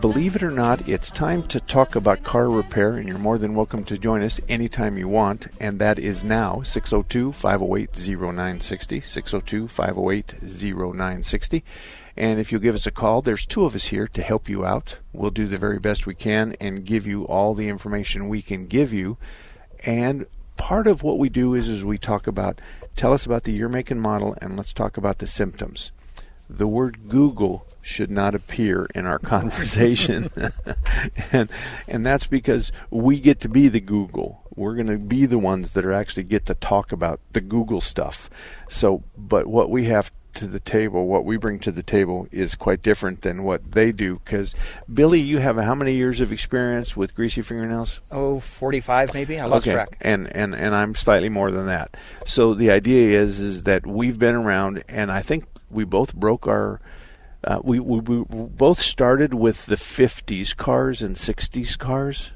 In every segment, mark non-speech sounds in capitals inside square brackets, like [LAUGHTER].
Believe it or not, it's time to talk about car repair, and you're more than welcome to join us anytime you want, and that is now 602 508 0960. 602 508 0960. And if you'll give us a call, there's two of us here to help you out. We'll do the very best we can and give you all the information we can give you. And part of what we do is, is we talk about tell us about the year, make, and model, and let's talk about the symptoms. The word Google should not appear in our [LAUGHS] conversation. [LAUGHS] and and that's because we get to be the Google. We're going to be the ones that are actually get to talk about the Google stuff. So, but what we have to the table, what we bring to the table is quite different than what they do. Because Billy, you have how many years of experience with greasy fingernails? Oh, 45 maybe. I lost okay. track. And and and I'm slightly more than that. So the idea is is that we've been around, and I think we both broke our. Uh, we, we we both started with the 50s cars and 60s cars.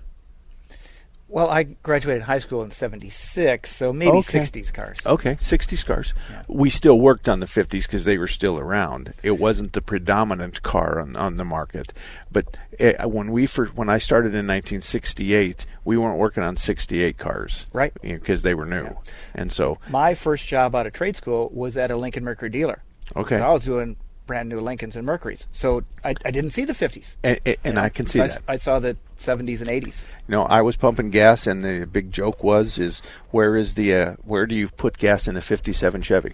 Well, I graduated high school in 76, so maybe Okay. 60s cars. Okay, 60s cars. Yeah. We still worked on the 50s because they were still around. It wasn't the predominant car on, on the market. But uh when we first, when I started in 1968, we weren't working on 68 cars, Right. Because they were new, and so My first job out of trade school was at a Lincoln Mercury dealer. Okay. So I was doing brand new Lincolns and Mercuries. So I, I didn't see the 50s. and, and, and I can see I, that. I saw the 70s and 80s. You know, I was pumping gas, and the big joke was, is where is the uh, where do you put gas in a '57 Chevy?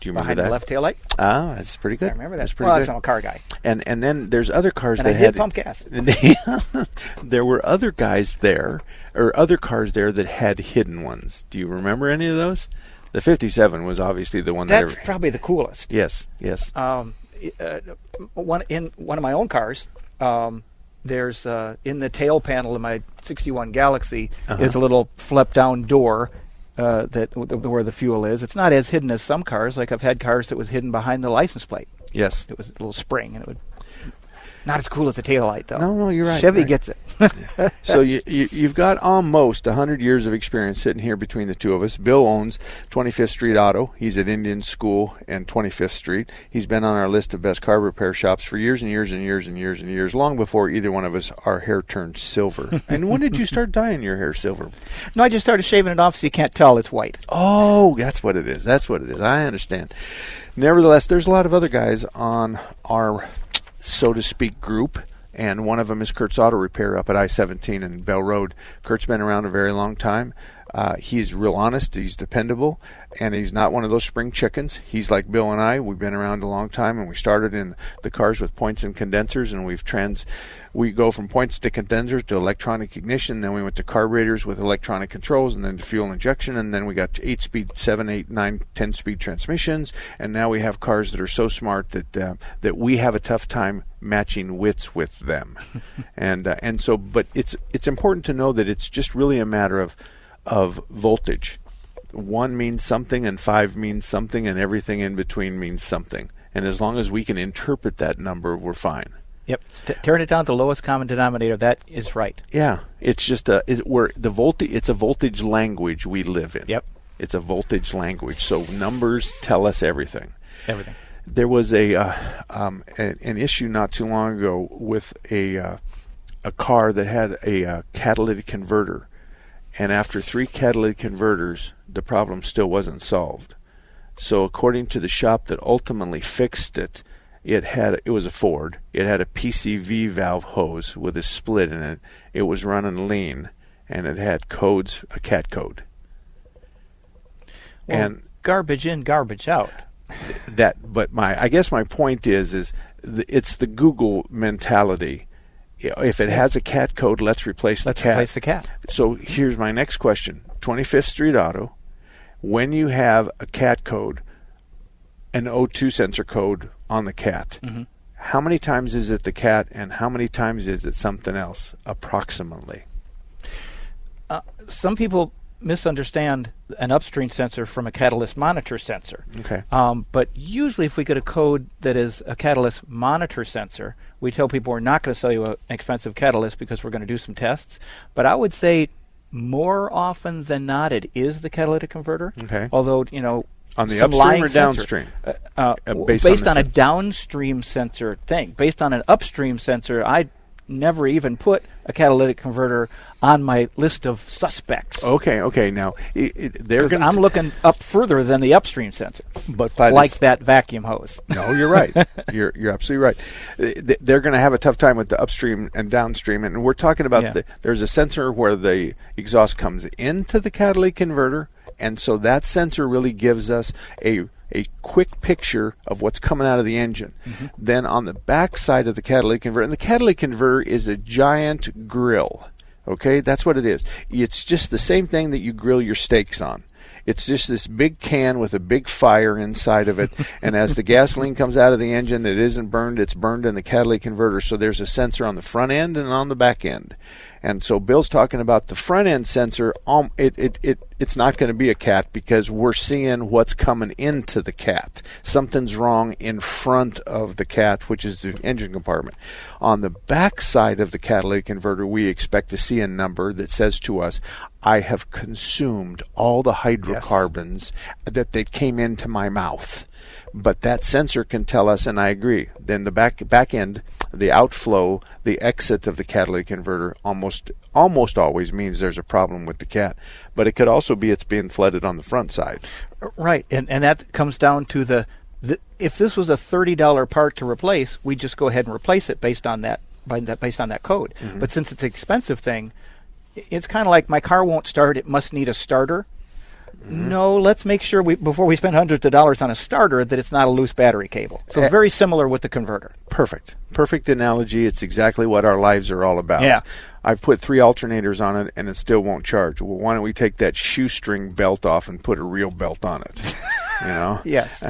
Do you remember Behind that? the left tail light. Ah, that's pretty good. I remember that. That's pretty well, good. I'm a car guy. And and then there's other cars And that I did had pump gas. [LAUGHS] there were other guys there, or other cars there that had hidden ones. Do you remember any of those? The '57 was obviously the one That's that. Probably the coolest. yes, yes. um, uh, one in one of my own cars. Um, there's uh, in the tail panel of my '61 Galaxie Uh-huh. is a little flip down door uh, that where the fuel is. It's not as hidden as some cars. Like I've had cars that was hidden behind the license plate. Yes. It was a little spring, and it would not as cool as a tail light though. No, no, you're right, Chevy right. gets it. [LAUGHS] so you, you you've got almost 100 years of experience sitting here between the two of us. Bill owns 25th Street Auto. He's at Indian School and 25th Street. He's been on our list of best car repair shops for years and years and years and years and years, long before either one of us our hair turned silver. [LAUGHS] and when did you start dyeing your hair silver? no, I just started shaving it off so you can't tell it's white. Oh, that's what it is. That's what it is. I understand. Nevertheless, there's a lot of other guys on our, so to speak, group, and one of them is Kurt's Auto Repair up at I-17 and Bell Road. Kurt's been around a very long time. Uh, he's real honest. He's dependable, and he's not one of those spring chickens. He's like Bill and I. We've been around a long time, and we started in the cars with points and condensers, and we've trans. We go from points to condensers to electronic ignition. Then we went to carburetors with electronic controls, and then to fuel injection, and then we got eight speed, seven, eight, nine, ten speed transmissions, and now we have cars that are so smart that uh, that we have a tough time matching wits with them, [LAUGHS] and uh, and so. But it's it's important to know that it's just really a matter of of voltage. One means something, and five means something, and everything in between means something. And as long as we can interpret that number, we're fine. Yep. T- turn it down to the lowest common denominator. That is right. Yeah, it's just a it, we're the voltage. It's a voltage language we live in. Yep. It's a voltage language. So numbers tell us everything. Everything. There was a uh, um, an, an issue not too long ago with a uh, a car that had a uh, catalytic converter, and after three catalytic converters, the problem still wasn't solved. So according to the shop that ultimately fixed it, it had it was a Ford. It had a PCV valve hose with a split in it. It was running lean, and it had codes, a cat code. Well, and garbage in, garbage out. that, but my I guess my point is is the, it's the Google mentality. If it has a cat code, let's replace Let's the cat. replace the cat. So here's my next question: Twenty Fifth Street Auto. When you have a cat code, an O2 sensor code on the cat, Mm-hmm. how many times is it the cat, and how many times is it something else, approximately? Some people misunderstand an upstream sensor from a catalyst monitor sensor. Okay. Um, but usually, if we get a code that is a catalyst monitor sensor, we tell people we're not going to sell you a, an expensive catalyst because we're going to do some tests. But I would say more often than not, it is the catalytic converter. Okay. Although you know. On the some upstream or downstream? Uh, uh, Uh, based based on on, a downstream sensor thing. Based on an upstream sensor, I never even put a catalytic converter on my list of suspects. Okay, okay. Now it, it, they're going. I'm looking up further than the upstream sensor, but like that vacuum hose. [LAUGHS] No, you're right. [LAUGHS] you're you're absolutely right. Uh, they're going to have a tough time with the upstream and downstream, and we're talking about Yeah. the, there's a sensor where the exhaust comes into the catalytic converter, and so that sensor really gives us a a quick picture of what's coming out of the engine. Mm-hmm. Then on the back side of the catalytic converter, and the catalytic converter is a giant grill. Okay, that's what it is. It's just the same thing that you grill your steaks on. It's just this big can with a big fire inside of it, [LAUGHS] and as the gasoline comes out of the engine, it isn't burned; it's burned in the catalytic converter. So there's a sensor on the front end and on the back end. And so Bill's talking about the front end sensor. Um, it, it, it it's not going to be a cat because we're seeing what's coming into the cat. Something's wrong in front of the cat, which is the engine compartment. On the back side of the catalytic converter, we expect to see a number that says to us, "I have consumed all the hydrocarbons that that came into my mouth." But that sensor can tell us, and I agree. Then the back back end, the outflow, the exit of the catalytic converter, almost almost always means there's a problem with the cat. But it could also be it's being flooded on the front side. Uh, right, and and that comes down to the, the if this was a thirty dollar part to replace, we just go ahead and replace it based on that by that based on that code. Mm-hmm. But since it's an expensive thing, it's kind of like my car won't start; it must need a starter. No, let's make sure we before we spend hundreds of dollars on a starter that it's not a loose battery cable. So Eh. very similar with the converter. Perfect, perfect analogy. It's exactly what our lives are all about. Yeah. I've put three alternators on it, and it still won't charge. Well, why don't we take that shoestring belt off and put a real belt on it? You know. [LAUGHS] Yes.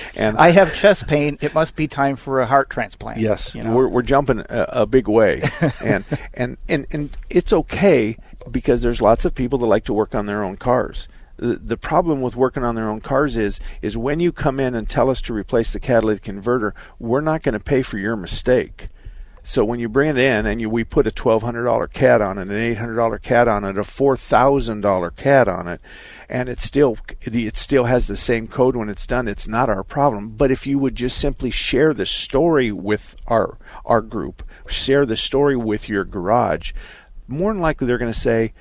[LAUGHS] and I have chest pain. It must be time for a heart transplant. Yes, you know? we're we're jumping a, a big way, [LAUGHS] and, and and and it's okay because there's lots of people that like to work on their own cars. The, problem with working on their own cars is is when you come in and tell us to replace the catalytic converter, we're not going to pay for your mistake. So when you bring it in and you, we put a twelve hundred dollar cat on it, an eight hundred dollar cat on it, a four thousand dollar cat on it, and it still it still has the same code when it's done. It's not our problem. But if you would just simply share the story with our our group, share the story with your garage, more than likely they're going to say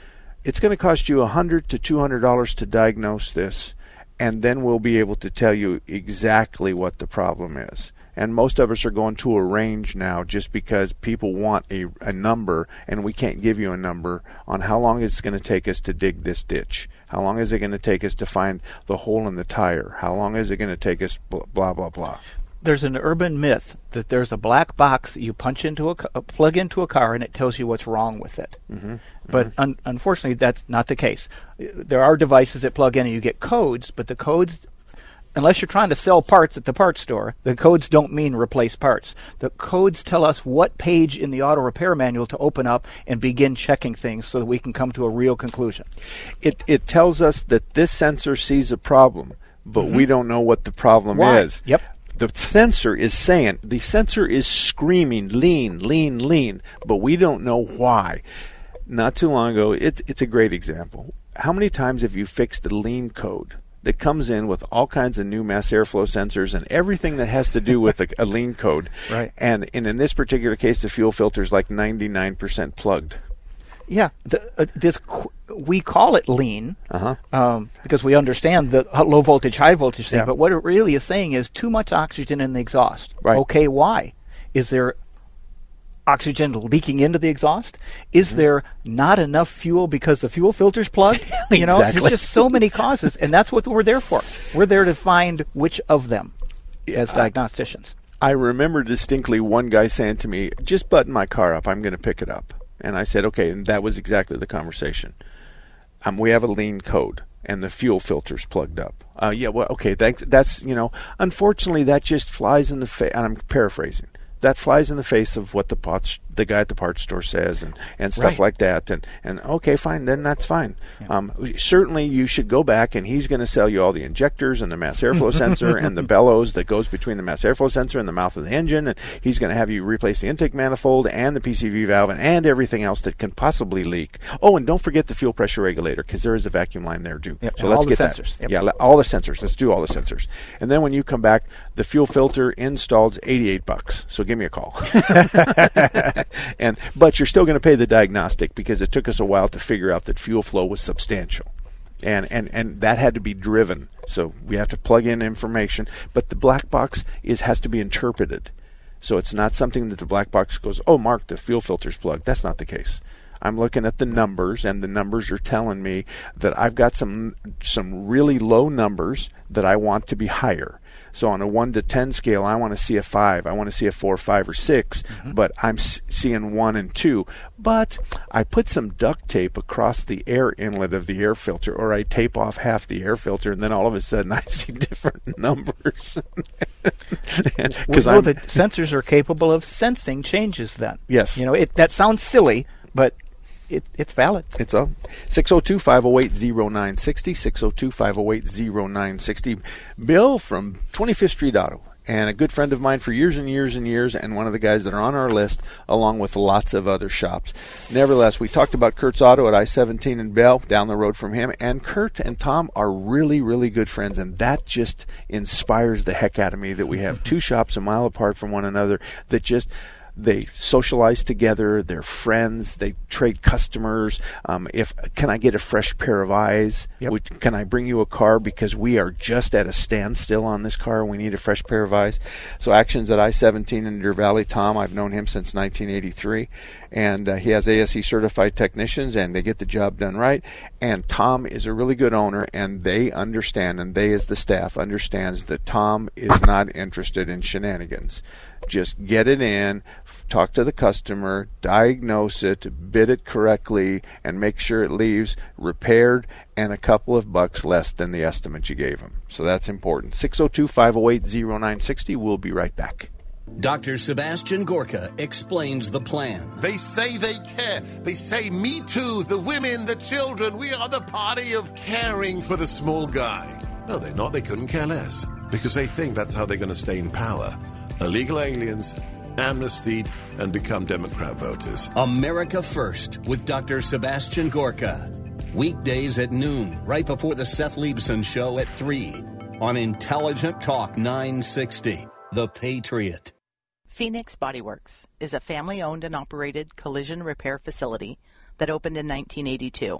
it's going to cost you a hundred to two hundred dollars to diagnose this, and then we'll be able to tell you exactly what the problem is. And most of us are going to a range now just because people want a, a number, and we can't give you a number on how long it's going to take us to dig this ditch. How long is it going to take us to find the hole in the tire? How long is it going to take us blah, blah, blah, blah. there's an urban myth that there's a black box that you punch into a uh, plug into a car and it tells you what's wrong with it. Mm-hmm. But mm-hmm. un- unfortunately, that's not the case. There are devices that plug in and you get codes, but the codes, unless you're trying to sell parts at the parts store, the codes don't mean replace parts. The codes tell us what page in the auto repair manual to open up and begin checking things so that we can come to a real conclusion. It, it tells us that this sensor sees a problem, but we mm-hmm. don't know what the problem Why? is. Yep. The sensor is saying, the sensor is screaming, lean, lean, lean, but we don't know why. Not too long ago, it's, it's a great example. How many times have you fixed a lean code that comes in with all kinds of new mass airflow sensors and everything that has to do with a, a lean code? Right. And, and in this particular case, the fuel filter is like 99% plugged. Yeah, the, uh, this we call it lean Uh-huh. um, because we understand the low voltage, high voltage thing. Yeah. But what it really is saying is too much oxygen in the exhaust. Right. Okay, why? Is there oxygen leaking into the exhaust? Mm-hmm. Is there not enough fuel because the fuel filter's plugged? [LAUGHS] You know, Exactly. there's just so many causes, and that's what we're there for. We're there to find which of them as diagnosticians. I remember distinctly one guy saying to me, "Just button my car up. I'm going to pick it up." And I said, "Okay." And that was exactly the conversation. Um, we have a lean code, and the fuel filter's plugged up. Uh, yeah, well, okay. That, that's you know, unfortunately, that just flies in the face. And I'm paraphrasing. That flies in the face of what the parts, the guy at the parts store says, and, and stuff Right. like that. And and okay, fine, then that's fine. Um, certainly, you should go back, and he's going to sell you all the injectors and the mass airflow sensor and the [LAUGHS] bellows that goes between the mass airflow sensor and the mouth of the engine, and he's going to have you replace the intake manifold and the PCV valve and, and everything else that can possibly leak. Oh, and don't forget the fuel pressure regulator because there is a vacuum line there too. Yep, So and let's all the get that. Yep. Yeah, all the sensors. Let's do all the sensors. And then when you come back, the fuel filter installed 88 bucks. So give me a call. [LAUGHS] and but you're still going to pay the diagnostic because it took us a while to figure out that fuel flow was substantial. And, and and that had to be driven. So we have to plug in information, but the black box is has to be interpreted. So it's not something that the black box goes, "Oh, Mark, the fuel filter's plugged." That's not the case. I'm looking at the numbers, and the numbers are telling me that I've got some some really low numbers that I want to be higher. So on a one to ten scale, I want to see a five. I want to see a four, five, or 6 mm-hmm. But I'm s- seeing one and two. But I put some duct tape across the air inlet of the air filter, or I tape off half the air filter, and then all of a sudden [LAUGHS] I see different numbers. Because I'm that sensors are capable of sensing changes. Then, Yes. you know, it that sounds silly, but it, it's valid. It's a 602 508 0960. 602 508 0960. Bill from 25th Street Auto. And a good friend of mine for years and years and years, and one of the guys that are on our list, along with lots of other shops. Nevertheless, we talked about Kurt's Auto at I 17 in Bell, down the road from him. And Kurt and Tom are really, really good friends, and that just inspires the heck out of me that we have two shops a mile apart from one another that just they socialize together. They're friends. They trade customers. Um, if can I get a fresh pair of eyes? Yep. Would, can I bring you a car because we are just at a standstill on this car? We need a fresh pair of eyes. So actions at I-17 in Deer Valley. Tom, I've known him since 1983, and uh, he has ASE certified technicians, and they get the job done right. And Tom is a really good owner, and they understand, and they as the staff understands that Tom is not interested in shenanigans just get it in, talk to the customer, diagnose it, bid it correctly, and make sure it leaves repaired and a couple of bucks less than the estimate you gave him. So that's important. 602 508 0960. We'll be right back. Dr. Sebastian Gorka explains the plan. They say they care. They say, Me too, the women, the children. We are the party of caring for the small guy. No, they're not. They couldn't care less because they think that's how they're going to stay in power. Illegal aliens, amnestied, and become Democrat voters. America First with Dr. Sebastian Gorka. Weekdays at noon, right before the Seth Leibsohn Show at 3 on Intelligent Talk 960. The Patriot. Phoenix Bodyworks is a family owned and operated collision repair facility that opened in 1982.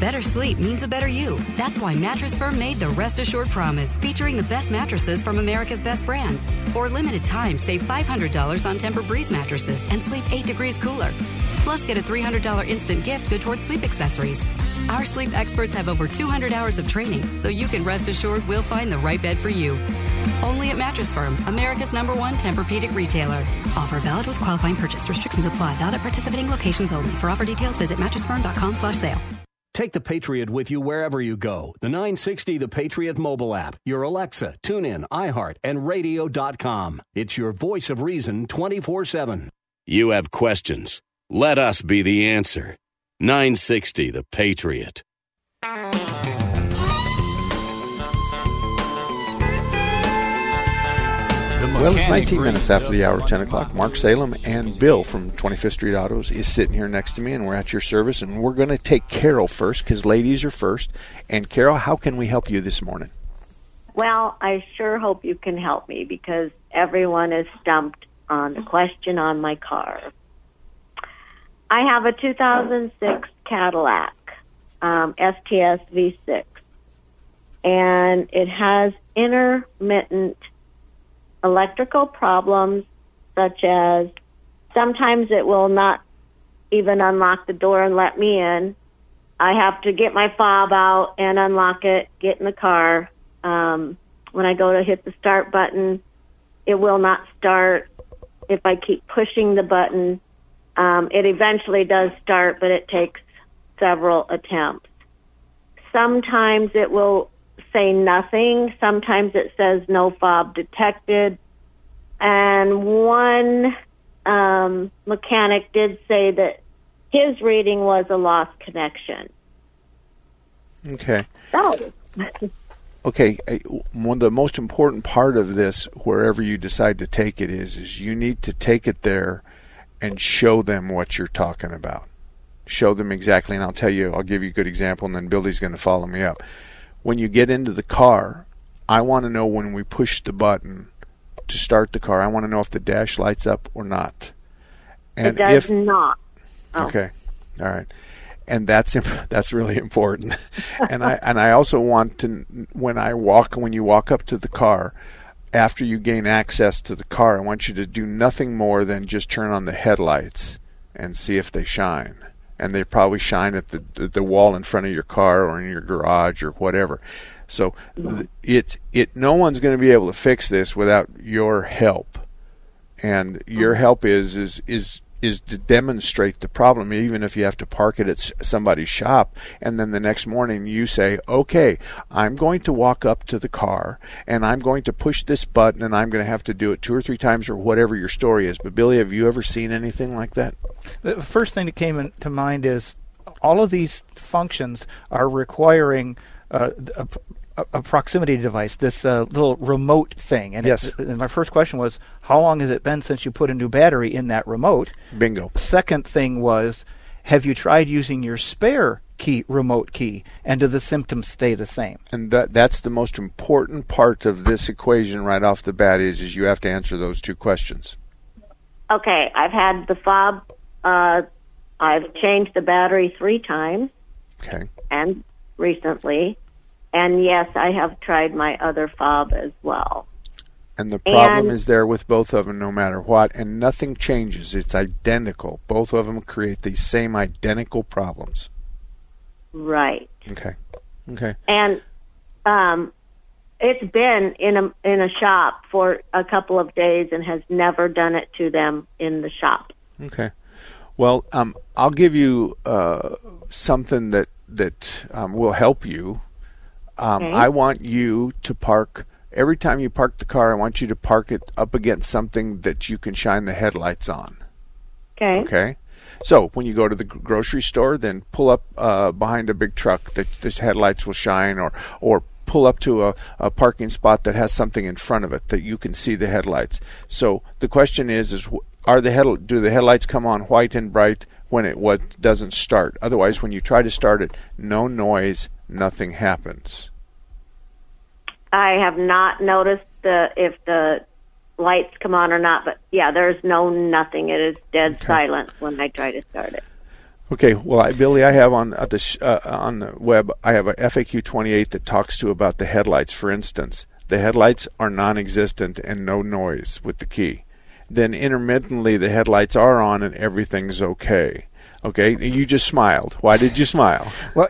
Better sleep means a better you. That's why Mattress Firm made the Rest Assured Promise, featuring the best mattresses from America's best brands. For a limited time, save $500 on Tempur-Breeze mattresses and sleep 8 degrees cooler. Plus, get a $300 instant gift good towards sleep accessories. Our sleep experts have over 200 hours of training, so you can rest assured we'll find the right bed for you. Only at Mattress Firm, America's number one Tempur-Pedic retailer. Offer valid with qualifying purchase. Restrictions apply. Valid at participating locations only. For offer details, visit mattressfirm.com slash sale. Take the Patriot with you wherever you go. The 960 The Patriot mobile app, your Alexa, TuneIn, iHeart, and radio.com. It's your voice of reason 24 7. You have questions. Let us be the answer. 960 The Patriot. Well, it's 19 minutes after the hour, 10 o'clock. Mark Salem and Bill from 25th Street Autos is sitting here next to me, and we're at your service. And we're going to take Carol first because ladies are first. And Carol, how can we help you this morning? Well, I sure hope you can help me because everyone is stumped on the question on my car. I have a 2006 Cadillac um, STS V6, and it has intermittent electrical problems, such as sometimes it will not even unlock the door and let me in. I have to get my fob out and unlock it, get in the car. Um, when I go to hit the start button, it will not start. If I keep pushing the button, um, it eventually does start, but it takes several attempts. Sometimes it will say nothing. Sometimes it says no fob detected. And one um, mechanic did say that his reading was a lost connection. Okay. So, [LAUGHS] Okay, one of the most important part of this, wherever you decide to take it, is is you need to take it there and show them what you're talking about. Show them exactly, and I'll tell you, I'll give you a good example, and then Billy's going to follow me up. When you get into the car, I want to know when we push the button to start the car. I want to know if the dash lights up or not. it does if not. Oh. Okay. All right. And that's imp- [LAUGHS] that's really important. [LAUGHS] and I and I also want to when I walk when you walk up to the car after you gain access to the car, I want you to do nothing more than just turn on the headlights and see if they shine. And they probably shine at the the, wall in front of your car or in your garage or whatever. So it's it no one's going to be able to fix this without your help. And your oh. help is is is is to demonstrate the problem, even if you have to park it at somebody's shop, and then the next morning you say, "Okay, I'm going to walk up to the car and I'm going to push this button, and I'm going to have to do it two or three times, or whatever your story is." But Billy, have you ever seen anything like that? The first thing that came to mind is all of these functions are requiring uh, a, a, a proximity device, this uh, little remote thing. And, Yes. it, and my first question was, how long has it been since you put a new battery in that remote? Bingo. Second thing was, have you tried using your spare key, remote key, and do the symptoms stay the same? And that that's the most important part of this equation right off the bat is is you have to answer those two questions. Okay, I've had the fob. Uh, I've changed the battery three times, Okay. and recently, and yes, I have tried my other fob as well. And the problem And- is there with both of them no matter what, and nothing changes. It's identical. Both of them create these same identical problems. Right, Okay. Okay. and um, it's been in a in a shop for a couple of days and has never done it to them in the shop. Okay. Well, um, I'll give you uh, something that that um, will help you. Um, Okay. I want you to park every time you park the car. I want you to park it up against something that you can shine the headlights on. Okay. Okay. So when you go to the grocery store, then pull up uh, behind a big truck that this headlights will shine, or or pull up to a, a parking spot that has something in front of it that you can see the headlights. So the question is: is are the head do the headlights come on white and bright when it what doesn't start? Otherwise, when you try to start it, no noise, nothing happens. I have not noticed the if the lights come on or not, but yeah, there's no nothing. It is dead silence when I try to start it. Okay, well, I, Billy, I have on at the sh- uh, on the web. I have a FAQ 28 that talks to about the headlights. For instance, the headlights are non-existent and no noise with the key. Then intermittently, the headlights are on and everything's okay. Okay, you just smiled. Why did you smile? Well,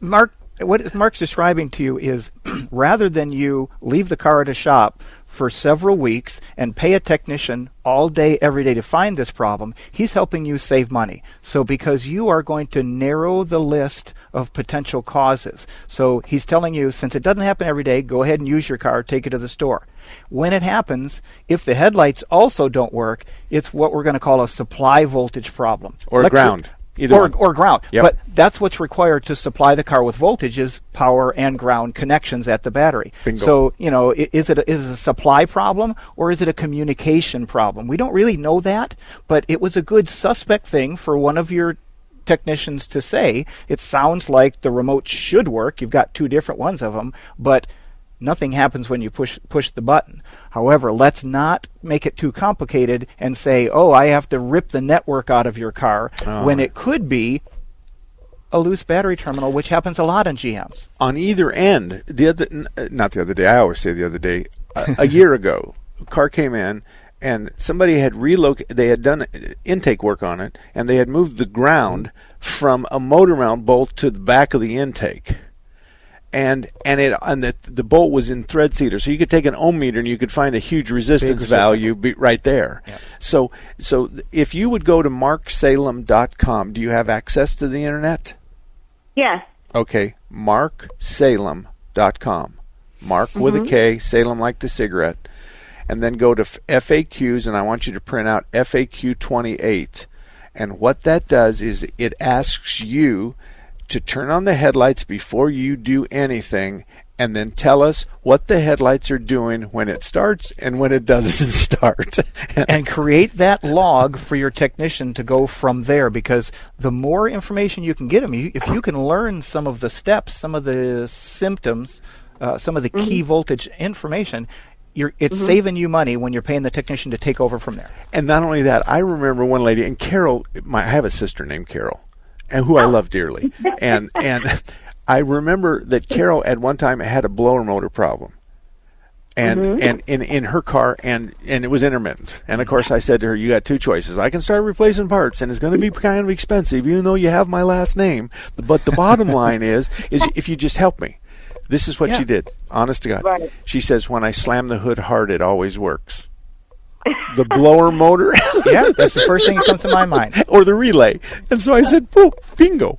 Mark, what Mark's describing to you is [CLEARS THROAT] rather than you leave the car at a shop for several weeks and pay a technician all day, every day to find this problem, he's helping you save money. So, because you are going to narrow the list of potential causes. So, he's telling you, since it doesn't happen every day, go ahead and use your car, take it to the store. When it happens, if the headlights also don't work, it's what we're going to call a supply voltage problem. Or Electri- ground. Either or, one. or ground. Yep. But that's what's required to supply the car with voltage is power and ground connections at the battery. Bingo. So, you know, is it a, is it a supply problem or is it a communication problem? We don't really know that, but it was a good suspect thing for one of your technicians to say. It sounds like the remote should work. You've got two different ones of them, but nothing happens when you push push the button. However, let's not make it too complicated and say, "Oh, I have to rip the network out of your car," Oh. when it could be a loose battery terminal, which happens a lot in GMs. on either end. The other, n- not the other day. I always say the other day. A, a year ago, a car came in and somebody had relocated. They had done intake work on it, and they had moved the ground mm-hmm. from a motor mount bolt to the back of the intake. And and it and the the bolt was in thread sealer, so you could take an ohm meter and you could find a huge resistance resistance. value be right there. So so if you would go to marksalem.com, do you have access to the internet? Yes. Okay, marksalem.com. Mark with a Mhm. K, Salem like the cigarette. And then go to FAQs, and I want you to print out FAQ 28. And what that does is it asks you to turn on the headlights before you do anything, and then tell us what the headlights are doing when it starts and when it doesn't [LAUGHS] start. and create that log for your technician to go from there because the more information you can get them, if you can learn some of the steps, some of the symptoms, uh, some of the key voltage information, you're, it's Mhm. saving you money when you're paying the technician to take over from there. And not only that, I remember one lady, and Carol. My, I have a sister named Carol, and who I love dearly. And and I remember that Carol at one time had a blower motor problem, and Mhm. and in in her car, and and it was intermittent. And of course, I said to her, "You got two choices. I can start replacing parts, and it's going to be kind of expensive, even though you have my last name. But the bottom line is, is if you just help me." This is what Yeah. she did. Honest to God. Right. She says, "When I slam the hood hard, it always works." The blower motor. [LAUGHS] yeah, that's the first thing that comes to my mind. [LAUGHS] or the relay. And so I said, "Oh, bingo."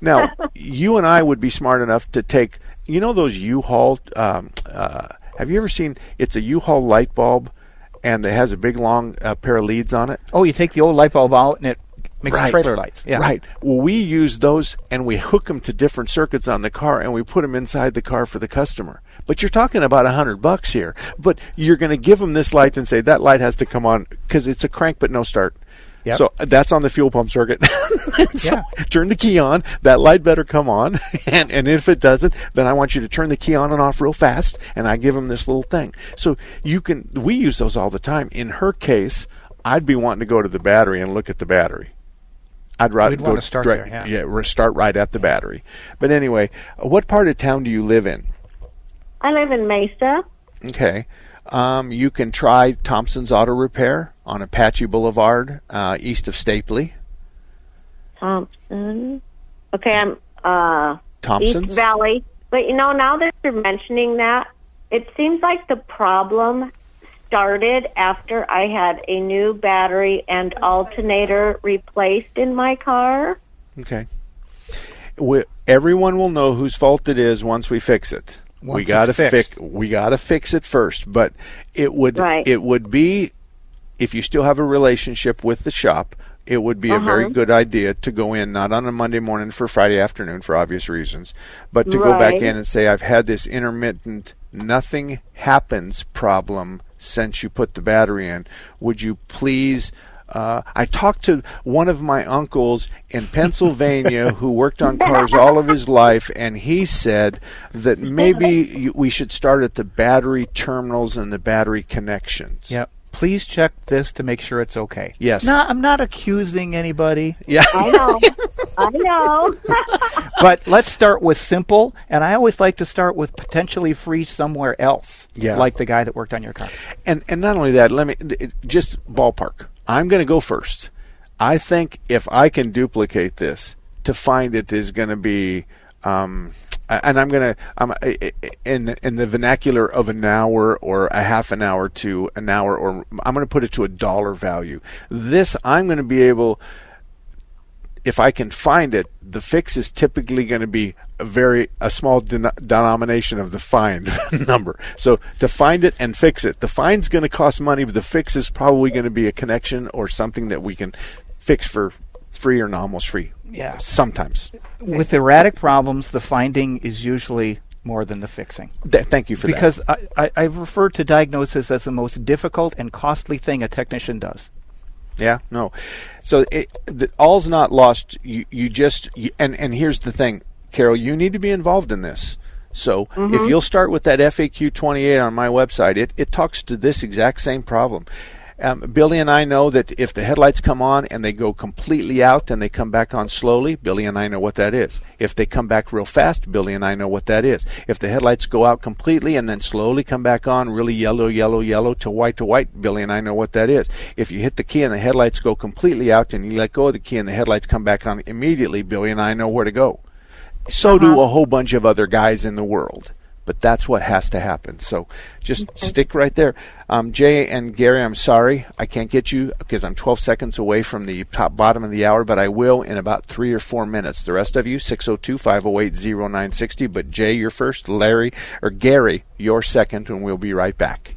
Now, you and I would be smart enough to take, you know, those U-Haul. Um, uh, have you ever seen? It's a U-Haul light bulb, and it has a big long uh, pair of leads on it. Oh, you take the old light bulb out and it makes Right. trailer lights. Yeah. Right. Well, we use those and we hook them to different circuits on the car and we put them inside the car for the customer. But you're talking about a hundred bucks here. But you're going to give them this light and say that light has to come on because it's a crank but no start. Yep. So that's on the fuel pump circuit. [LAUGHS] So Turn the key on. That light better come on. [LAUGHS] And and if it doesn't, then I want you to turn the key on and off real fast. And I give them this little thing. So you can. We use those all the time. In her case, I'd be wanting to go to the battery and look at the battery. I'd rather go start direct- there, yeah. re- start right at the battery. But anyway, what part of town do you live in? I live in Mesa. Okay. Um, you can try Thompson's Auto Repair on Apache Boulevard, uh, east of Stapley. Thompson. Okay, I'm uh Thompson's? East Valley. But you know, now that you're mentioning that, it seems like the problem started after I had a new battery and alternator replaced in my car. Okay. We, everyone will know whose fault it is once we fix it. We got to fix. We got to fix it first. But it would. Right. It would be if you still have a relationship with the shop. It would be a very Uh-huh. good idea to go in, not on a Monday morning for Friday afternoon for obvious reasons, but to go back in and say, I've had this intermittent, nothing happens problem since you put the battery in. Would you please? Uh, I talked to one of my uncles in Pennsylvania [LAUGHS] who worked on cars all of his life, and he said that maybe we should start at the battery terminals and the battery connections. Yep. please check this to make sure it's okay. Yes. No, I'm not accusing anybody. Yeah. I know. I know. [LAUGHS] but let's start with simple, and I always like to start with potentially free somewhere else. Yeah. Like the guy that worked on your car. And and not only that, let me just ballpark. I'm going to go first. I think if I can duplicate this, to find it is going to be, um, and I'm going to, I'm in in the vernacular of an hour or a half an hour to an hour, or I'm going to put it to a dollar value. This I'm going to be able if I can find it, the fix is typically going to be a very a small den- denomination of the find [LAUGHS] number. So to find it and fix it, the find's going to cost money, but the fix is probably going to be a connection or something that we can fix for free or almost free. Yeah. Sometimes. With erratic problems, the finding is usually more than the fixing. Th- thank you for because that. I, I, I've referred to diagnosis as the most difficult and costly thing a technician does. Yeah, no. So it, the, all's not lost. You you just you, and and here's the thing, Carol. You need to be involved in this. So if mm-hmm. you'll start with that FAQ 28 on my website, it it talks to this exact same problem. Um, Billy and I know that if the headlights come on and they go completely out and they come back on slowly, Billy and I know what that is. If they come back real fast, Billy and I know what that is. If the headlights go out completely and then slowly come back on, really yellow, yellow, yellow to white to white, Billy and I know what that is. If you hit the key and the headlights go completely out and you let go of the key and the headlights come back on immediately, Billy and I know where to go. So do a whole bunch of other guys in the world. But that's what has to happen. So just stick right there. Um, Jay and Gary, I'm sorry I can't get you because I'm 12 seconds away from the top bottom of the hour, but I will in about three or four minutes. The rest of you, 602 508 0960. But Jay, you're first. Larry, or Gary, you're second, and we'll be right back.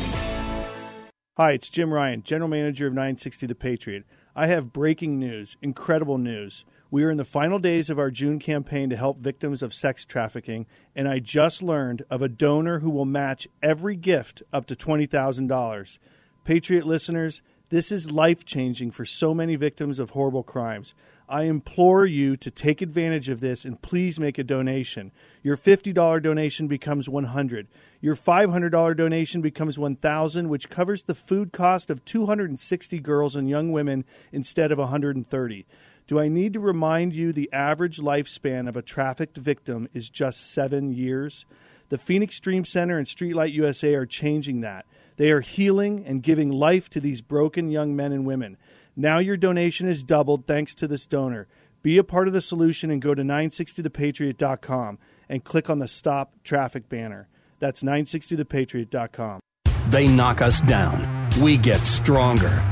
Hi, it's Jim Ryan, General Manager of 960 The Patriot. I have breaking news, incredible news. We are in the final days of our June campaign to help victims of sex trafficking, and I just learned of a donor who will match every gift up to $20,000. Patriot listeners, this is life changing for so many victims of horrible crimes. I implore you to take advantage of this and please make a donation. Your $50 donation becomes 100. Your $500 donation becomes 1000, which covers the food cost of 260 girls and young women instead of 130. Do I need to remind you the average lifespan of a trafficked victim is just 7 years? The Phoenix Dream Center and Streetlight USA are changing that. They are healing and giving life to these broken young men and women. Now your donation is doubled thanks to this donor. Be a part of the solution and go to 960thepatriot.com and click on the Stop Traffic banner. That's 960thepatriot.com. They knock us down. We get stronger.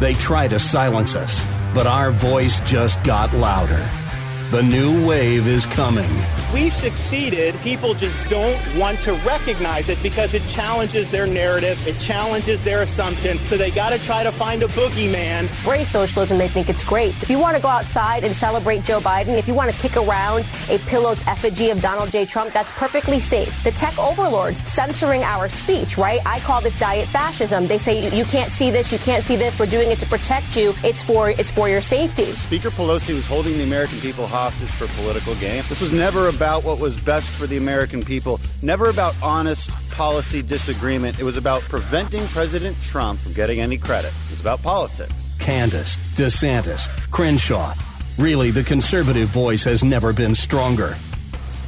They try to silence us, but our voice just got louder. The new wave is coming. We've succeeded. People just don't want to recognize it because it challenges their narrative, it challenges their assumption. So they got to try to find a boogeyman. Embrace socialism, they think it's great. If you want to go outside and celebrate Joe Biden, if you want to kick around a pillowed effigy of Donald J. Trump, that's perfectly safe. The tech overlords censoring our speech, right? I call this diet fascism. They say you can't see this, you can't see this. We're doing it to protect you. It's for it's for your safety. Speaker Pelosi was holding the American people hostage for political gain. This was never about what was best for the American people, never about honest policy disagreement. It was about preventing President Trump from getting any credit. It was about politics. Candace, DeSantis, Crenshaw. Really, the conservative voice has never been stronger.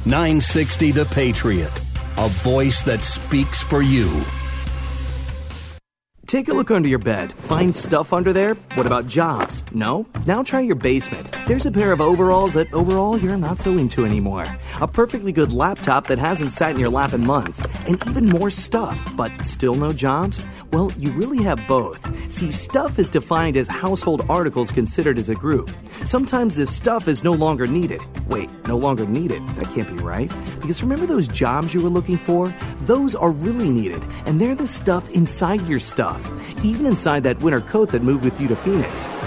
960 The Patriot, a voice that speaks for you. Take a look under your bed. Find stuff under there? What about jobs? No? Now try your basement. There's a pair of overalls that overall you're not so into anymore. A perfectly good laptop that hasn't sat in your lap in months. And even more stuff, but still no jobs? Well, you really have both. See, stuff is defined as household articles considered as a group. Sometimes this stuff is no longer needed. Wait, no longer needed? That can't be right. Because remember those jobs you were looking for? Those are really needed, and they're the stuff inside your stuff even inside that winter coat that moved with you to Phoenix.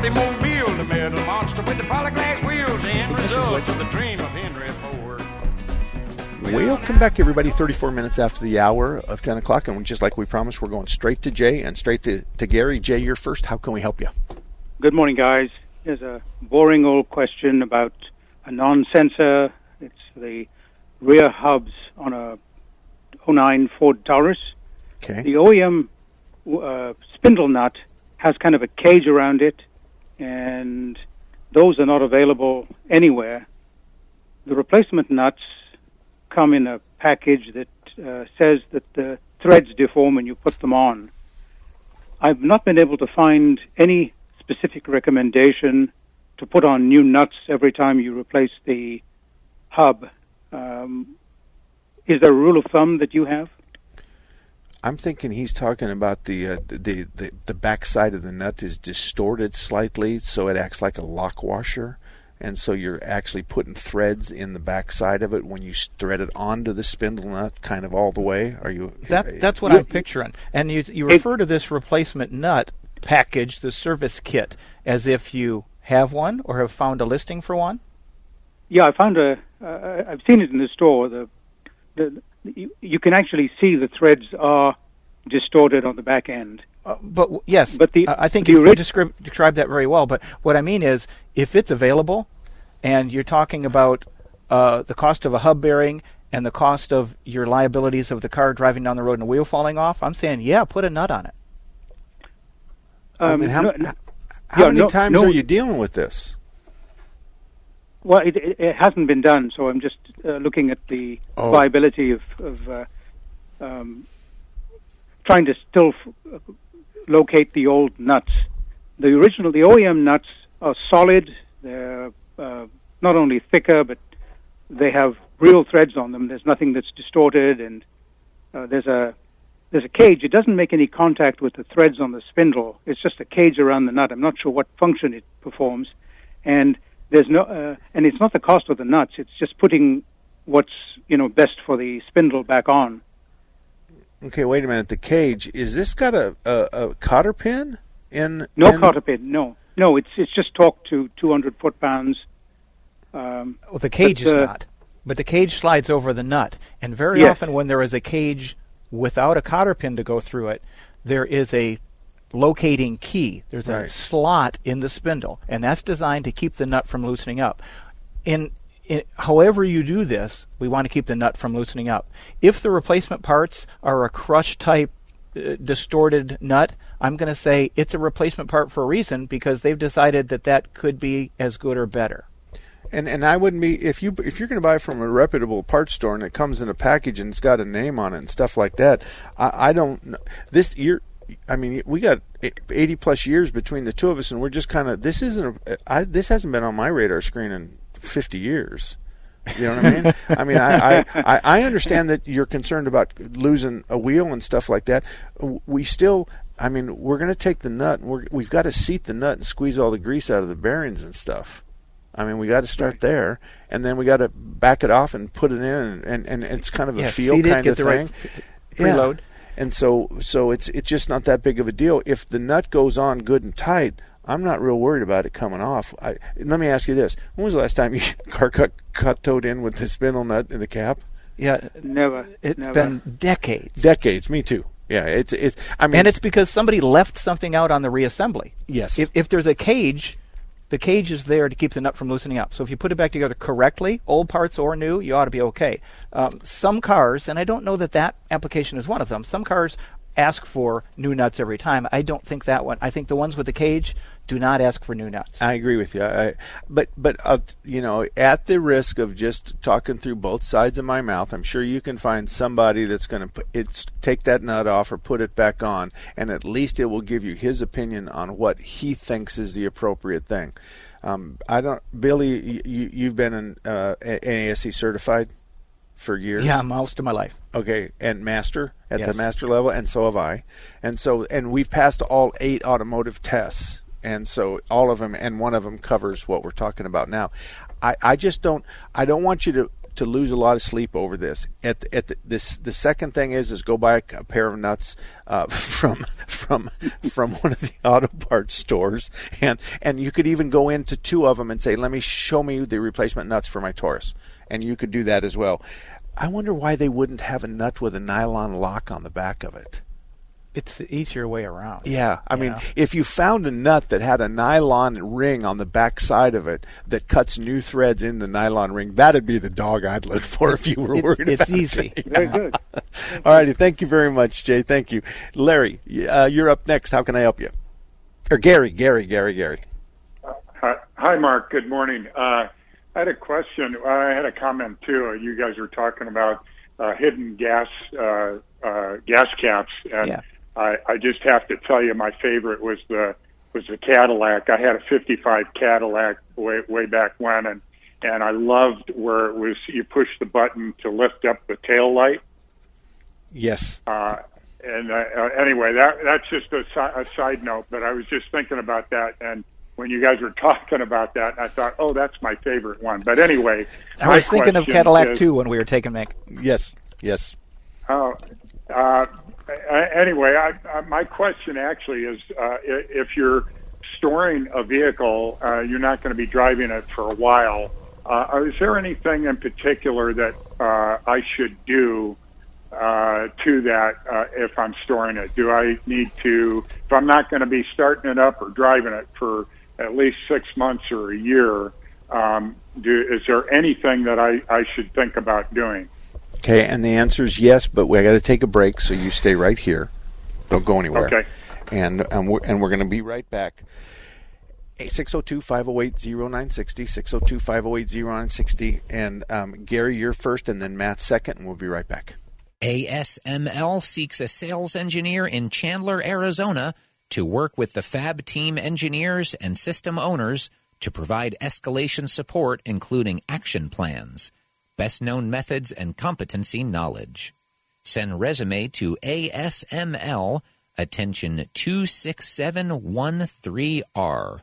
demon automobile, the metal monster with the polyglass wheels, the end result of the dream of Henry Ford. Welcome back, everybody. 34 minutes after the hour of 10 o'clock. And just like we promised, we're going straight to Jay and straight to, to Gary. Jay, you're first. How can we help you? Good morning, guys. Here's a boring old question about a non-sensor. It's the rear hubs on a 09 Ford Taurus. Okay. The OEM uh, spindle nut has kind of a cage around it, and those are not available anywhere. The replacement nuts come in a package that uh, says that the threads deform when you put them on. I've not been able to find any specific recommendation to put on new nuts every time you replace the hub. Um, is there a rule of thumb that you have? I'm thinking he's talking about the, uh, the the the back side of the nut is distorted slightly, so it acts like a lock washer, and so you're actually putting threads in the back side of it when you thread it onto the spindle nut, kind of all the way. Are you? That that's what I'm picturing. And you you refer to this replacement nut package, the service kit, as if you have one or have found a listing for one. Yeah, I found a. Uh, I've seen it in the store. The, the you, you can actually see the threads are distorted on the back end. Uh, but yes, but the, I think the you ori- describe, described that very well. But what I mean is, if it's available, and you're talking about uh, the cost of a hub bearing and the cost of your liabilities of the car driving down the road and a wheel falling off, I'm saying, yeah, put a nut on it. I mean, how, Um, no- how yeah, many no- times no- are you dealing with this? Well, it, it, hasn't been done, so I'm just uh, looking at the Oh. viability of, of uh, um, trying to still f- uh, locate the old nuts. The original, the OEM nuts are solid. They're uh, not only thicker, but they have real threads on them. There's nothing that's distorted, and uh, there's a there's a cage. It doesn't make any contact with the threads on the spindle. It's just a cage around the nut. I'm not sure what function it performs, and there's no uh, and it's not the cost of the nuts. It's just putting what's you know best for the spindle back on. Okay, wait a minute. The cage is this got a a, a cotter pin in? No in, cotter pin. No, no. It's it's just torqued to 200 foot pounds. Um, Well, the cage but, is uh, not, but the cage slides over the nut. And very Yes. often, when there is a cage without a cotter pin to go through it, there is a locating key. There's a slot in the spindle, and that's designed to keep the nut from loosening up. In, in however you do this, we want to keep the nut from loosening up. If the replacement parts are a crush type uh, distorted nut, I'm going to say it's a replacement part for a reason because they've decided that that could be as good or better. And and I wouldn't be if you if you're going to buy from a reputable parts store and it comes in a package and it's got a name on it and stuff like that. I, I don't know this year. I mean, we got 80 plus years between the two of us, and we're just kind of this isn't a, I, this hasn't been on my radar screen in 50 years. You know what I mean? [LAUGHS] I mean, I, I, I understand that you're concerned about losing a wheel and stuff like that. We still, I mean, we're going to take the nut and we're, we've got to seat the nut and squeeze all the grease out of the bearings and stuff. I mean, we got to start there, and then we got to back it off and put it in, and, and, and it's kind of a Yeah, feel it, kind get of the right thing. preload. And so, so it's it's just not that big of a deal. If the nut goes on good and tight, I'm not real worried about it coming off. I, let me ask you this: When was the last time you [LAUGHS] car cut cut towed in with the spindle nut in the cap? Yeah, never. It's never. been decades. Decades. Me too. Yeah, it's it's. I mean, and it's because somebody left something out on the reassembly. Yes. If, if there's a cage, the cage is there to keep the nut from loosening up. So if you put it back together correctly, old parts or new, you ought to be okay. Um, some cars, and I don't know that that application is one of them. Some cars ask for new nuts every time. I don't think that one. I think the ones with the cage do not ask for new nuts. I agree with you. I, but but uh, you know, at the risk of just talking through both sides of my mouth, I'm sure you can find somebody that's going to it's take that nut off or put it back on, and at least it will give you his opinion on what he thinks is the appropriate thing. Um, I don't, Billy. You, you've been an uh, NASC certified for years. Yeah, most of my life. Okay, and master at Yes. the master level, and so have I. And so, and we've passed all eight automotive tests, and so all of them, and one of them covers what we're talking about now. I, I just don't, I don't want you to to lose a lot of sleep over this. At the, at the, this, the second thing is is go buy a, a pair of nuts uh, [LAUGHS] from from from one of the [LAUGHS] auto parts stores, and and you could even go into two of them and say, let me show me the replacement nuts for my Taurus, and you could do that as well. I wonder why they wouldn't have a nut with a nylon lock on the back of it. It's the easier way around. Yeah, I mean, know? if you found a nut that had a nylon ring on the back side of it that cuts new threads in the nylon ring, that'd be the dog I'd look for if you were It's- worried it's about easy. it. [LAUGHS] Very good. All righty, thank you very much, Jay. Thank you, Larry. Uh, you're up next. How can I help you? Or Gary, Gary, Gary, Gary. Hi, hi, Mark. Good morning. Uh, I had a question. I had a comment too. You guys were talking about uh, hidden gas uh, uh, gas caps, and Yeah. I, I just have to tell you, my favorite was the was the Cadillac. I had a '55 Cadillac way way back when, and and I loved where it was you push the button to lift up the tail light. Yes. Uh, and uh, anyway, that that's just a, si- a side note. But I was just thinking about that, and when you guys were talking about that, I thought, oh, that's my favorite one. But anyway, I was thinking of Cadillac is- too when we were taking Mick. Yes, yes. Oh, uh, anyway, I, I, my question actually is, uh, if you're storing a vehicle, uh, you're not going to be driving it for a while. Uh, is there anything in particular that uh, I should do uh, to that uh, if I'm storing it? Do I need to, if I'm not going to be starting it up or driving it for at least six months or a year, um, do, is there anything that I, I should think about doing? Okay, and the answer is yes, but we got to take a break, so you stay right here. Don't go anywhere. Okay. And and we're, and we're going to be right back. 602-508-0960, 602-508-0960. And um, Gary, you're first, and then Matt second, and we'll be right back. ASML seeks a sales engineer in Chandler, Arizona to work with the Fab team engineers and system owners to provide escalation support, including action plans, best known methods, and competency knowledge. Send resume to ASML, attention 26713R,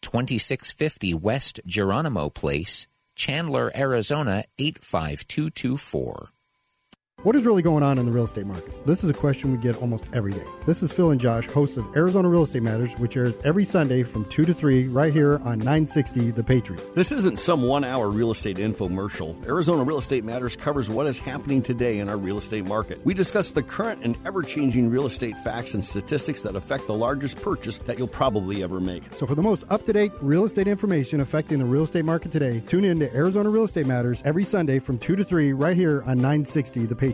2650 West Geronimo Place, Chandler, Arizona 85224. What is really going on in the real estate market? This is a question we get almost every day. This is Phil and Josh, hosts of Arizona Real Estate Matters, which airs every Sunday from 2 to 3 right here on 960 The Patriot. This isn't some one hour real estate infomercial. Arizona Real Estate Matters covers what is happening today in our real estate market. We discuss the current and ever changing real estate facts and statistics that affect the largest purchase that you'll probably ever make. So for the most up-to-date real estate information affecting the real estate market today, tune in to Arizona Real Estate Matters every Sunday from 2 to 3 right here on 960 The Patriot.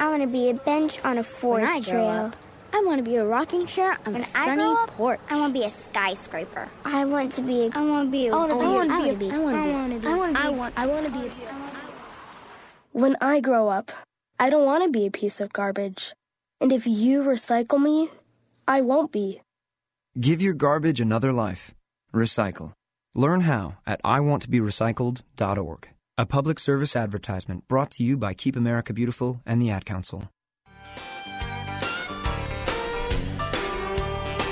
I want to be a bench on a forest I grow trail. up, I want to be a rocking chair on When a I sunny grow up, porch. I want to be a skyscraper. I want to be. A, I want to be. A, I want to be. I I want want to to be. be. I want to be. I want to be. I want. I want to be. When I grow up, I don't want to be a piece of garbage. And if you recycle me, I won't be. Give your garbage another life. Recycle. Learn how at iwanttoberecycled.org. A public service advertisement brought to you by Keep America Beautiful and the Ad Council.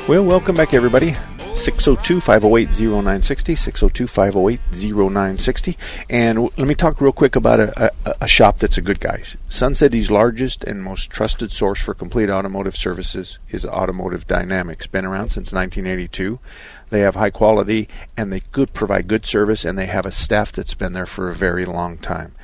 Well, welcome back, everybody. 602 508 0960, 602 508 0960. And w- let me talk real quick about a, a, a shop that's a good guy. Sun City's largest and most trusted source for complete automotive services is Automotive Dynamics. Been around since 1982. They have high quality and they good provide good service, and they have a staff that's been there for a very long time.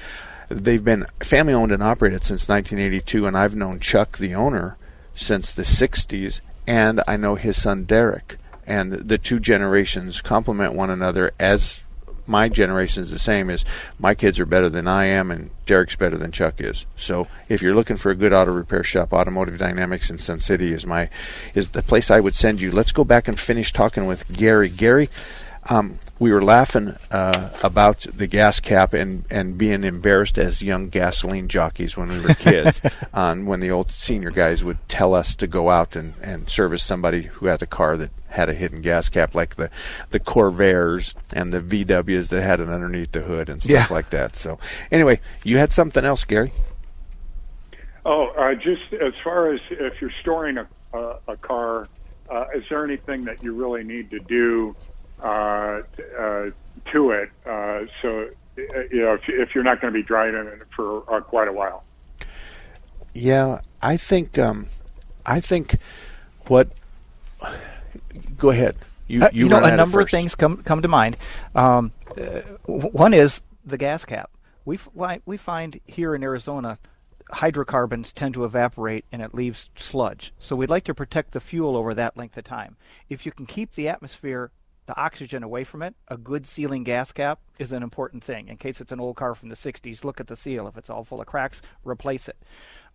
They've been family owned and operated since 1982, and I've known Chuck, the owner, since the 60s, and I know his son Derek. And the two generations complement one another as my generation is the same as my kids are better than I am and Derek's better than Chuck is. So if you're looking for a good auto repair shop, Automotive Dynamics in Sun City is my is the place I would send you. Let's go back and finish talking with Gary. Gary, um, we were laughing uh, about the gas cap and, and being embarrassed as young gasoline jockeys when we were kids, [LAUGHS] on when the old senior guys would tell us to go out and, and service somebody who had a car that had a hidden gas cap, like the the Corvairs and the VWs that had it underneath the hood and stuff Yeah. like that. So anyway, you had something else, Gary. Oh, uh, just as far as if you're storing a, a, a car, uh, is there anything that you really need to do uh, uh, to it? Uh, so, uh, you know, if, if you're not going to be driving it for uh, quite a while. Yeah, I think um, I think what. Go ahead. You Uh, you, know, a number of things come come to mind. Um, uh, one is the gas cap. We f- we find here in Arizona, hydrocarbons tend to evaporate and it leaves sludge. So we'd like to protect the fuel over that length of time. If you can keep the atmosphere, the oxygen away from it, a good sealing gas cap is an important thing. In case it's an old car from the 60s, look at the seal. If it's all full of cracks, replace it.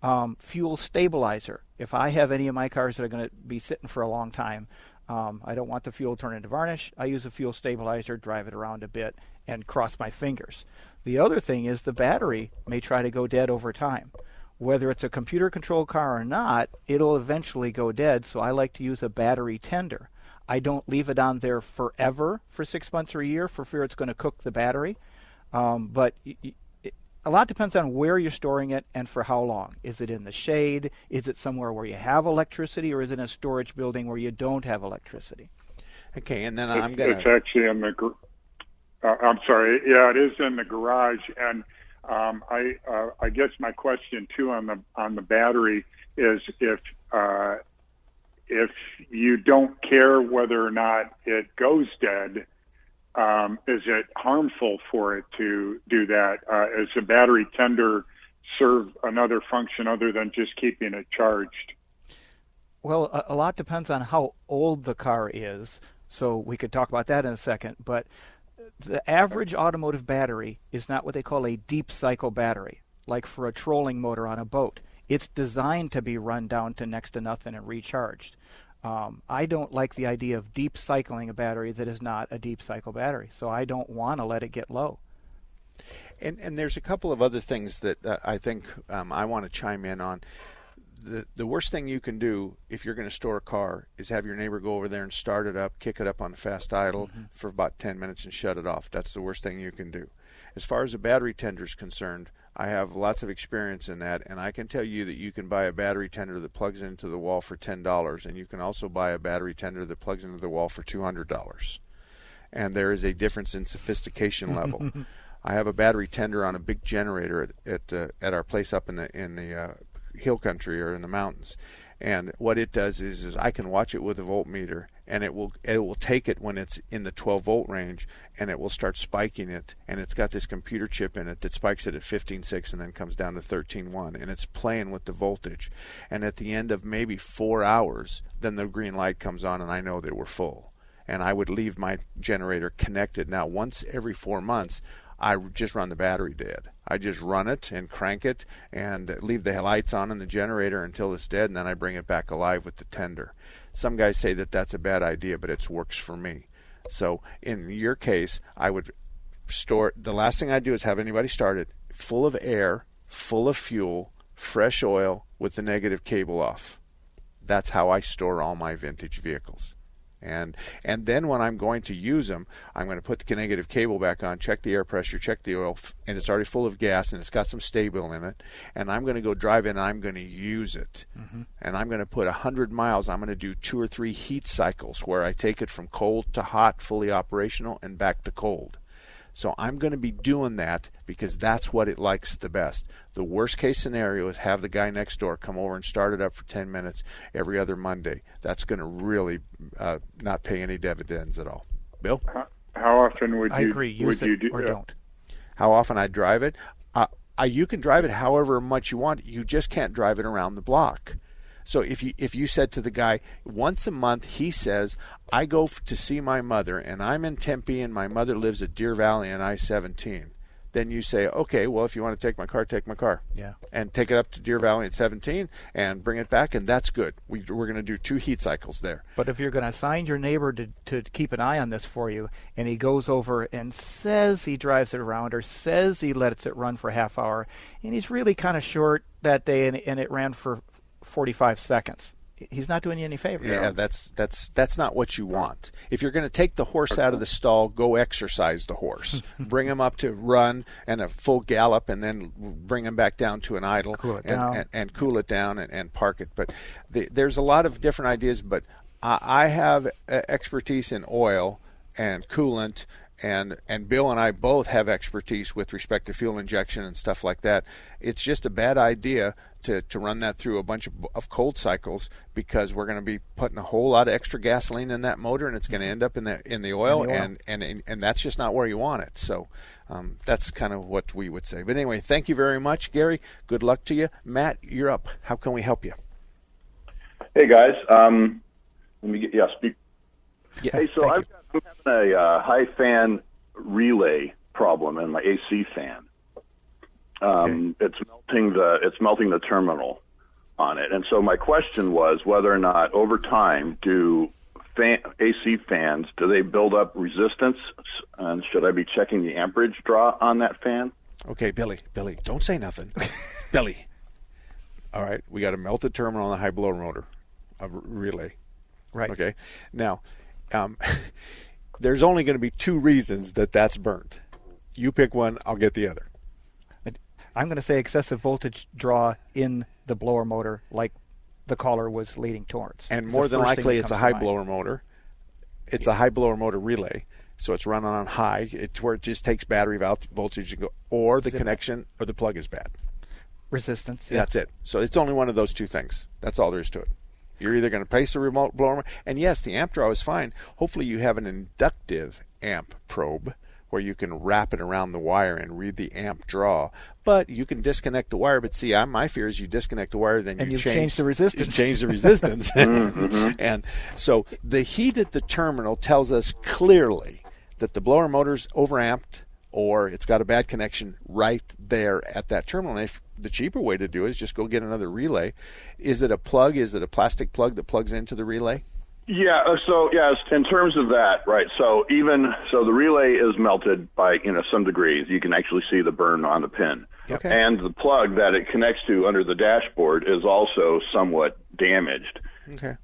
Um, fuel stabilizer. If I have any of my cars that are going to be sitting for a long time, um, I don't want the fuel turned into varnish. I use a fuel stabilizer, drive it around a bit, and cross my fingers. The other thing is the battery may try to go dead over time. Whether it's a computer controlled car or not, it'll eventually go dead, so I like to use a battery tender. I don't leave it on there forever for six months or a year for fear it's going to cook the battery. Um, but y- y- it, a lot depends on where you're storing it and for how long. Is it in the shade? Is it somewhere where you have electricity, or is it in a storage building where you don't have electricity? Okay, and then It's, I'm gonna. it's actually in the. gar- Uh, I'm sorry. Yeah, it is in the garage, and um, I uh, I guess my question too on the on the battery is if uh, if you don't care whether or not it goes dead, um, is it harmful for it to do that? Uh, is a battery tender serve another function other than just keeping it charged? Well, a, a lot depends on how old the car is. So we could talk about that in a second. But the average automotive battery is not what they call a deep cycle battery, like for a trolling motor on a boat. It's designed to be run down to next to nothing and recharged. Um, I don't like the idea of deep cycling a battery that is not a deep cycle battery, so I don't want to let it get low. And and there's a couple of other things that uh, I think um, I want to chime in on. The the worst thing you can do if you're going to store a car is have your neighbor go over there and start it up, kick it up on fast idle for about 10 minutes and shut it off. That's the worst thing you can do. As far as a battery tender is concerned, I have lots of experience in that, and I can tell you that you can buy a battery tender that plugs into the wall for ten dollars, and you can also buy a battery tender that plugs into the wall for two hundred dollars. And there is a difference in sophistication level. [LAUGHS] I have a battery tender on a big generator at at, uh, at our place up in the in the uh, hill country or in the mountains. And what it does is, is I can watch it with a voltmeter, and it will it will take it when it's in the 12 volt range, and it will start spiking it. And it's got this computer chip in it that spikes it at 15.6 and then comes down to 13.1, and it's playing with the voltage. And at the end of maybe four hours, then the green light comes on, and I know that we're full. And I would leave my generator connected. Now, once every four months, I just run the battery dead. I just run it and crank it and leave the lights on in the generator until it's dead, and then I bring it back alive with the tender. Some guys say that that's a bad idea, but it works for me. So in your case, I would store the last thing I do is have anybody start it full of air, full of fuel, fresh oil with the negative cable off. That's how I store all my vintage vehicles. And and then when I'm going to use them, I'm going to put the negative cable back on, check the air pressure, check the oil, and it's already full of gas and it's got some Sta-Bil in it. And I'm going to go drive it and I'm going to use it. Mhm. And I'm going to put 100 miles. I'm going to do two or three heat cycles where I take it from cold to hot, fully operational, and back to cold. So I'm going to be doing that because that's what it likes the best. The worst case scenario is have the guy next door come over and start it up for 10 minutes every other Monday. That's going to really uh, not pay any dividends at all. Bill? How often would I you agree. would Use it you do or uh, don't. How often I drive it? Uh, I, you can drive it however much you want. You just can't drive it around the block. So if you if you said to the guy once a month, he says, "I go f- to see my mother, and I'm in Tempe, and my mother lives at Deer Valley and I-17." Then you say, "Okay, well, if you want to take my car, take my car." Yeah. And take it up to Deer Valley at 17 and bring it back, and that's good. We, we're going to do two heat cycles there. But if you're going to assign your neighbor to, to keep an eye on this for you, and he goes over and says he drives it around or says he lets it run for a half hour, and he's really kind of short that day and, and it ran for 45 seconds, he's not doing you any favors. Yeah, that's that's that's not what you want. If you're going to take the horse out of the stall, go exercise the horse. [LAUGHS] bring him up to run and a full gallop, and then bring him back down to an idle Cool it and, down. And, and cool it down and, and park it. But the, there's a lot of different ideas. But I, I have expertise in oil and coolant. And and Bill and I both have expertise with respect to fuel injection and stuff like that. It's just a bad idea to, to run that through a bunch of, of cold cycles because we're going to be putting a whole lot of extra gasoline in that motor and it's going to end up in the in the oil, In the oil. and and and, and that's just not where you want it. So um, that's kind of what we would say. But anyway, thank you very much, Gary. Good luck to you, Matt. You're up. How can we help you? Hey guys, um, let me get yeah speak. Yeah, hey, so I've got I'm having a uh, high fan relay problem in my AC fan. Um, It's melting the it's melting the terminal on it, and so my question was whether or not over time do fan, AC fans do they build up resistance, and should I be checking the amperage draw on that fan? Okay, Billy. Billy, don't say nothing. [LAUGHS] Billy. All right, we got a melted terminal on the high blower motor, a relay. Right. Okay. Now, um, [LAUGHS] there's only going to be two reasons that that's burnt. You pick one, I'll get the other. I'm going to say excessive voltage draw in the blower motor, like the caller was leading towards. And It's more than likely, it's a high blower motor. It's a high blower motor relay, so it's running on high. It's where it just takes battery voltage and go, or the Zip. connection or the plug is bad. resistance. That's it. So it's only one of those two things. That's all there is to it. You're either going to place a remote blower, and yes, the amp draw is fine. Hopefully, you have an inductive amp probe where you can wrap it around the wire and read the amp draw. But you can disconnect the wire. But see, I, my fear is you disconnect the wire, then And you you've change the resistance. Change the resistance, [LAUGHS] mm-hmm. and so the heat at the terminal tells us clearly that the blower motor's overamped or it's got a bad connection right there at that terminal. And if the cheaper way to do it is just go get another relay. Is it a plug? Is it a plastic plug that plugs into the relay? Yeah. uh, So yes, in terms of that, right? So even so, the relay is melted by you know some degrees. You can actually see the burn on the pin. Okay. And the plug that it connects to under the dashboard is also somewhat damaged Okay.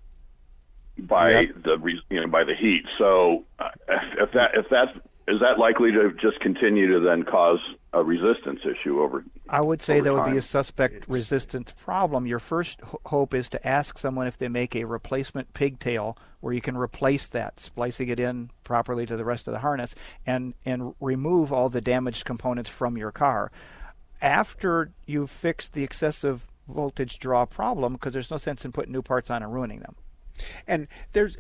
by Yeah. the you know by the heat. So uh, if, if that if that's is that likely to just continue to then cause a resistance issue over? I would say over that would be a suspect resistance problem. Your first h- hope is to ask someone if they make a replacement pigtail where you can replace that, splicing it in properly to the rest of the harness, and and remove all the damaged components from your car. After you've fixed the excessive voltage draw problem, because there's no sense in putting new parts on and ruining them. And there's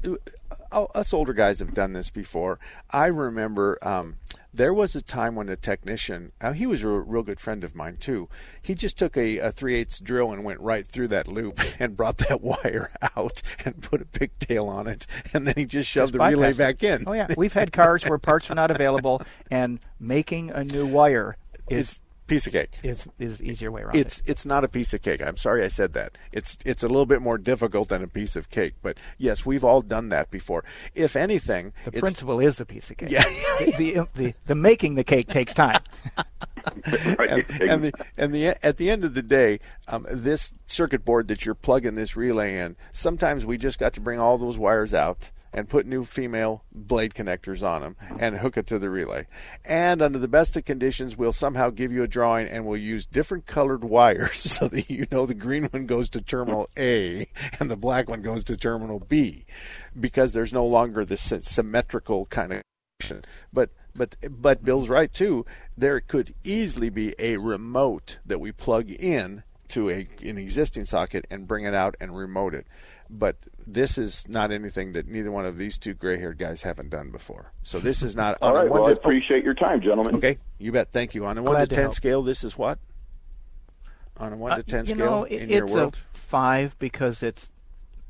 uh, us older guys have done this before. I remember um, there was a time when a technician, uh, he was a real good friend of mine too. He just took a, a three eighths drill and went right through that loop [LAUGHS] and brought that [LAUGHS] wire out and put a pigtail on it, and then he just shoved Just the relay it. back in. Oh yeah, we've had cars where parts are not available, and making a new wire is piece of cake. Is is easier way around. It's it's not a piece of cake. I'm sorry I said that. It's it's a little bit more difficult than a piece of cake, but yes, we've all done that before. If anything, The it's- principle is the piece of cake. Yeah. [LAUGHS] the, the, the the making the cake takes time. [LAUGHS] and, and the and the at the end of the day, um, this circuit board that you're plugging this relay in, sometimes we just got to bring all those wires out and put new female blade connectors on them and hook it to the relay. And under the best of conditions, we'll somehow give you a drawing and we'll use different colored wires [LAUGHS] so that you know the green one goes to terminal A and the black one goes to terminal B because there's no longer this symmetrical kind of but but but Bill's right too. There could easily be a remote that we plug in to a an existing socket and bring it out and remote it. But this is not anything that neither one of these two gray-haired guys haven't done before. So this is not All on a one Well, I appreciate your time, gentlemen. Okay, you bet. Thank you. On a one Glad to to ten scale, this is what? On a one Uh, to ten scale know, in it- your it's world. a five because it's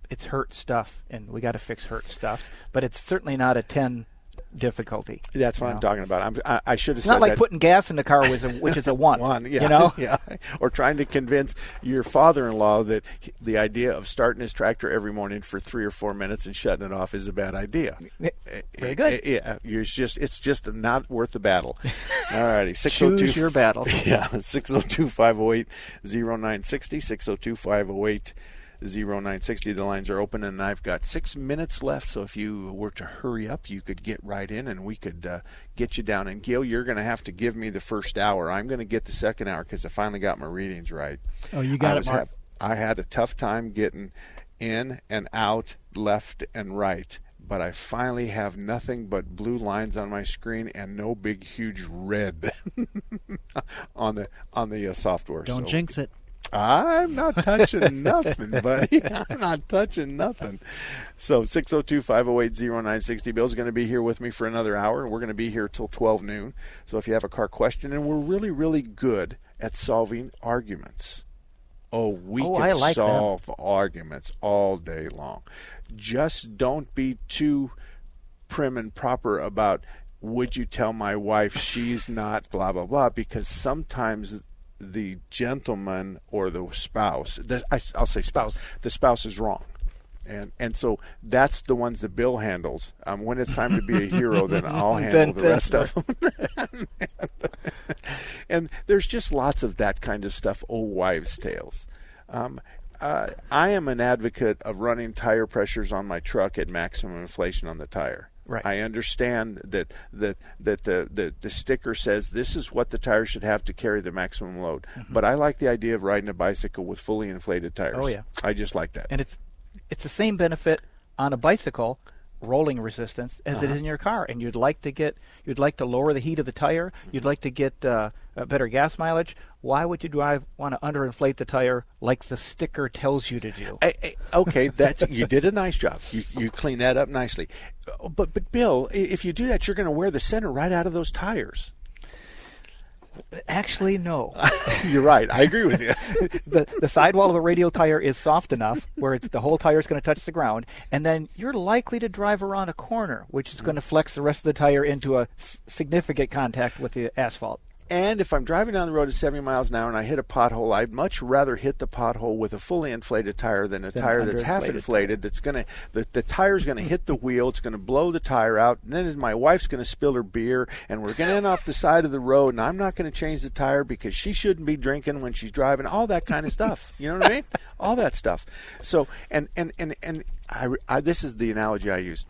it's hurt stuff, and we got to fix hurt stuff. But it's certainly not a ten difficulty. That's what you I'm talking about. I'm, I, I should have It's said not like that. putting gas in the car, was a, [LAUGHS] which is a one. one, yeah, You know, [LAUGHS] yeah. Or trying to convince your father-in-law that the idea of starting his tractor every morning for three or four minutes and shutting it off is a bad idea. Very good. Eh, eh, yeah, you're just it's just not worth the battle. [LAUGHS] All righty, six zero two Choose your battle. Yeah, 602-508-0960, 602-508 0960. The lines are open, and I've got six minutes left. So if you were to hurry up, you could get right in, and we could uh, get you down. And Gil, you're going to have to give me the first hour. I'm going to get the second hour because I finally got my readings right. Oh, you got I it, Mark. hav- I had a tough time getting in and out, left and right. But I finally have nothing but blue lines on my screen and no big, huge red [LAUGHS] on the on the uh, software. Don't So- jinx it. I'm not touching nothing, buddy. [LAUGHS] I'm not touching nothing. So 602-508-0960. Bill's going to be here with me for another hour. and We're going to be here till 12 noon. So if you have a car question, and we're really, really good at solving arguments. Oh, we Oh, can like them. solve arguments all day long. Just don't be too prim and proper about would you tell my wife she's not blah blah blah because sometimes the gentleman or the spouse the, I, will say spouse the spouse is wrong and and so that's the ones that Bill handles. Um, when it's time to be a hero, [LAUGHS] then I'll handle Then- the then- rest of them. [LAUGHS] and there's just lots of that kind of stuff, old wives' tales. Um, uh, I am an advocate of running tire pressures on my truck at maximum inflation on the tire. Right. I understand that that that the, the the sticker says this is what the tire should have to carry the maximum load. But I like the idea of riding a bicycle with fully inflated tires. Mm-hmm. Oh, yeah. I just like that. and it's it's the same benefit on a bicycle rolling resistance as it Uh-huh. is in your car and you'd like to get you'd like to lower the heat of the tire you'd like to get uh, a better gas mileage why would you drive want to underinflate the tire like the sticker tells you to do Eh, eh, okay, that's you did a nice job. You you cleaned that up nicely. But but Bill, if you do that, you're going to wear the center right out of those tires. Actually no [LAUGHS] You're right. I agree with you. [LAUGHS] the the sidewall of a radial tire is soft enough where it's, the whole tire is going to touch the ground, and then you're likely to drive around a corner, which is going to flex the rest of the tire into a s- significant contact with the asphalt. And if I'm driving down the road at 70 miles an hour and I hit a pothole, I'd much rather hit the pothole with a fully inflated tire than a Than tire that's half inflated. That's going to the, the tire's going to hit the wheel. It's going to blow the tire out. And then my wife's going to spill her beer, and we're going to end off the side of the road. And I'm not going to change the tire because she shouldn't be drinking when she's driving. All that kind of stuff. You know what I mean? [LAUGHS] All that stuff. So and and and and I, I this is the analogy I use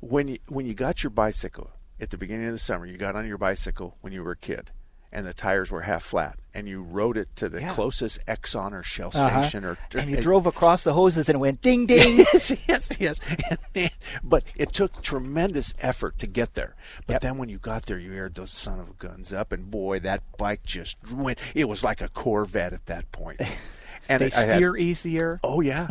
when you when you got your bicycle at the beginning of the summer, you got on your bicycle when you were a kid, and the tires were half flat, and you rode it to the Yeah. closest Exxon or Shell Uh-huh. station, or and you drove across the hoses and it went ding ding. [LAUGHS] yes, yes, yes. but it took tremendous effort to get there. But then when you got there, you aired those son of guns up, and boy, that bike just went. It was like a Corvette at that point. [LAUGHS] And they it- I had- steer easier. Oh yeah,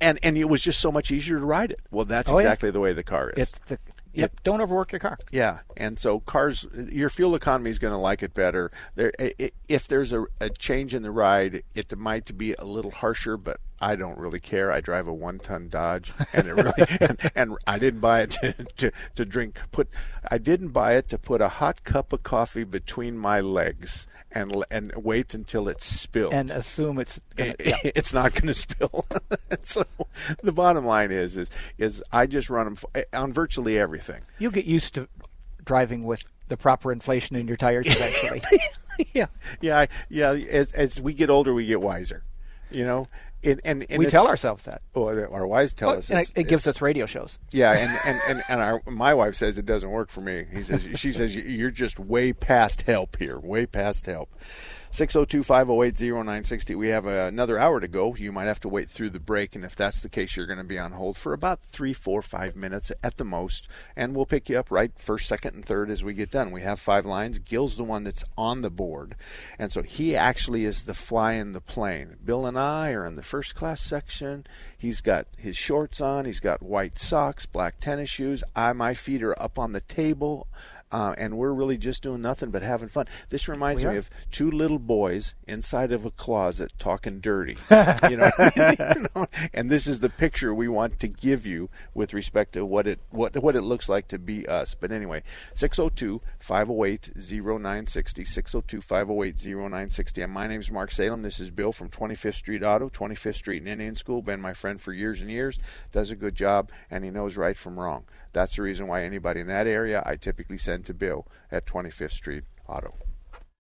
and and it was just so much easier to ride it. Well, that's Oh, yeah. exactly the way the car is. It's the yep. Don't overwork your car. Yeah, and so cars, your fuel economy is going to like it better. There, i- i- if there's a, a change in the ride, it might be a little harsher, but I don't really care. I drive a one-ton Dodge, and it really, [LAUGHS] and, and I didn't buy it [LAUGHS] to, to to drink. Put, I didn't buy it to put a hot cup of coffee between my legs and and wait until it spilled And assume it's gonna, it- yeah. [LAUGHS] it's not going to spill. [LAUGHS] so the bottom line is is is I just run them on virtually everything. You'll get used to driving with the proper inflation in your tires [LAUGHS] eventually. yeah, yeah, yeah. As as we get older, we get wiser. You know, and, and, and we tell ourselves that. Oh, our wives tell Well, us it, it gives us radio shows. Yeah, and [LAUGHS] and and, and our, my wife says it doesn't work for me. He says she says you're just way past help here, way past help. 602-508-0960. We have uh, another hour to go. You might have to wait through the break, and if that's the case, you're going to be on hold for about three, four, five minutes at the most, and we'll pick you up right first, second, and third as we get done. We have five lines. Gil's the one that's on the board, and so he actually is the fly in the plane. Bill and I are in the first class section. He's got his shorts on. He's got white socks, black tennis shoes. I my feet are up on the table. Uh, and we're really just doing nothing but having fun. This reminds me of two little boys inside of a closet talking dirty. [LAUGHS] you know, [LAUGHS] You know? and this is the picture we want to give you with respect to what it what what it looks like to be us. But anyway, 602-508-0960, 602-508-0960. And my name is Mark Salem. This is Bill from 25th Street Auto, 25th Street and Indian School. Been my friend for years and years. Does a good job, and he knows right from wrong. That's the reason why anybody in that area I typically send to Bill at 25th Street Auto.